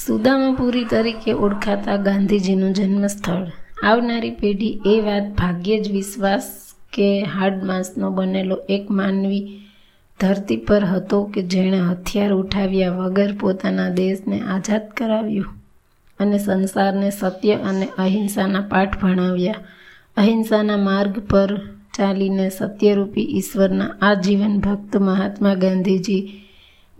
સુદામાપુરી તરીકે ઓળખાતા ગાંધીજીનું જન્મસ્થળ. આવનારી પેઢી એ વાત ભાગ્યે જ વિશ્વાસ કે હાડ માંસનો બનેલો એક માનવી ધરતી પર હતો કે જેણે હથિયાર ઉઠાવ્યા વગર પોતાના દેશને આઝાદ કરાવ્યું અને સંસારને સત્ય અને અહિંસાના પાઠ ભણાવ્યા. અહિંસાના માર્ગ પર ચાલીને સત્યરૂપી ઈશ્વરના આજીવન ભક્ત મહાત્મા ગાંધીજી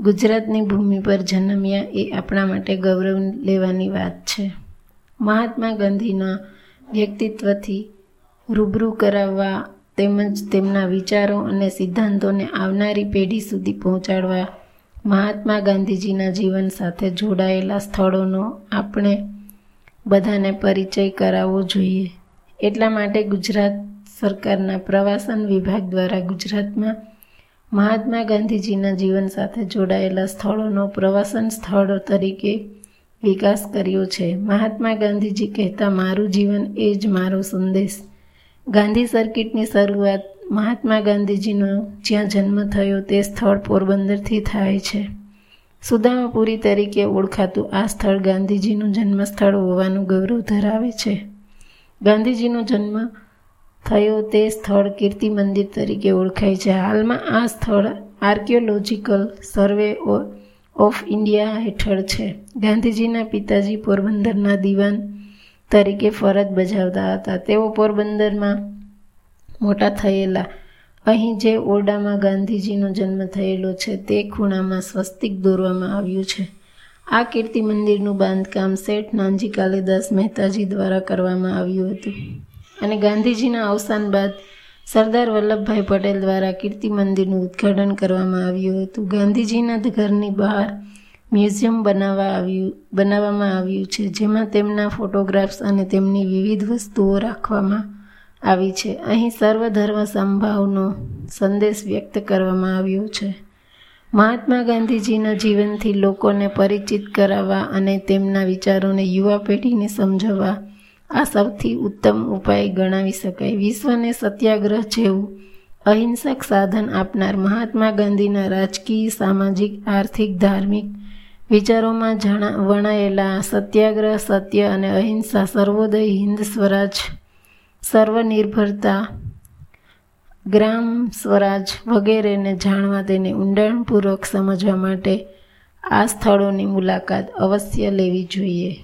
ગુજરાતની ભૂમિ પર જન્મ્યા એ આપણા માટે ગૌરવ લેવાની વાત છે. મહાત્મા ગાંધીના વ્યક્તિત્વથી રૂબરૂ કરાવવા તેમજ તેમના વિચારો અને સિદ્ધાંતોને આવનારી પેઢી સુધી પહોંચાડવા મહાત્મા ગાંધીજીના જીવન સાથે જોડાયેલા સ્થળોનો આપણે બધાને પરિચય કરાવવો જોઈએ. એટલા માટે ગુજરાત સરકારના પ્રવાસન વિભાગ દ્વારા ગુજરાતમાં મહાત્મા ગાંધીજીના જીવન સાથે જોડાયેલા સ્થળોનો પ્રવાસન સ્થળો તરીકે વિકાસ કર્યો છે. મહાત્મા ગાંધીજી કહેતા, મારું જીવન એ જ મારો સંદેશ. ગાંધી સર્કિટની શરૂઆત મહાત્મા ગાંધીજીનો જ્યાં જન્મ થયો તે સ્થળ પોરબંદરથી થાય છે. સુદામાપુરી તરીકે ઓળખાતું આ સ્થળ ગાંધીજીનું જન્મસ્થળ હોવાનું ગૌરવ ધરાવે છે. ગાંધીજીનો જન્મ થયો તે સ્થળ કીર્તિ મંદિર તરીકે ઓળખાય છે. હાલમાં આ સ્થળ આર્કિયોલોજિકલ સર્વે ઓફ ઇન્ડિયા હેઠળ છે. ગાંધીજીના પિતાજી પોરબંદરના દિવાન તરીકે ફરજ બજાવતા હતા. તેઓ પોરબંદરમાં મોટા થયેલા. અહીં જે ઓરડામાં ગાંધીજીનો જન્મ થયેલો છે તે ખૂણામાં સ્વસ્તિક દોરવામાં આવ્યું છે. આ કીર્તિ મંદિરનું બાંધકામ શેઠ નાનજી કાલિદાસ મહેતાજી દ્વારા કરવામાં આવ્યું હતું. અને ગાંધીજીના અવસાન બાદ સરદાર વલ્લભભાઈ પટેલ દ્વારા કીર્તિ મંદિરનું ઉદ્ઘાટન કરવામાં આવ્યું હતું. ગાંધીજીના ઘરની બહાર મ્યુઝિયમ બનાવવા આવ્યું, બનાવવામાં આવ્યું છે, જેમાં તેમના ફોટોગ્રાફ્સ અને તેમની વિવિધ વસ્તુઓ રાખવામાં આવી છે. અહીં સર્વધર્મ સંભાવનો સંદેશ વ્યક્ત કરવામાં આવ્યો છે. મહાત્મા ગાંધીજીના જીવનથી લોકોને પરિચિત કરાવવા અને તેમના વિચારોને યુવા પેઢીને સમજાવવા આ સૌથી ઉત્તમ ઉપાય ગણાવી શકાય. વિશ્વને સત્યાગ્રહ જેવું અહિંસક સાધન આપનાર મહાત્મા ગાંધીના રાજકીય, સામાજિક, આર્થિક, ધાર્મિક વિચારોમાં જણા, વણાયેલા સત્યાગ્રહ, સત્ય અને અહિંસા સર્વોદય હિન્દ સ્વરાજ, સર્વનિર્ભરતા ગ્રામ સ્વરાજ વગેરેને જાણવા તેને ઊંડાણપૂર્વક સમજવા માટે આ સ્થળોની મુલાકાત અવશ્ય લેવી જોઈએ.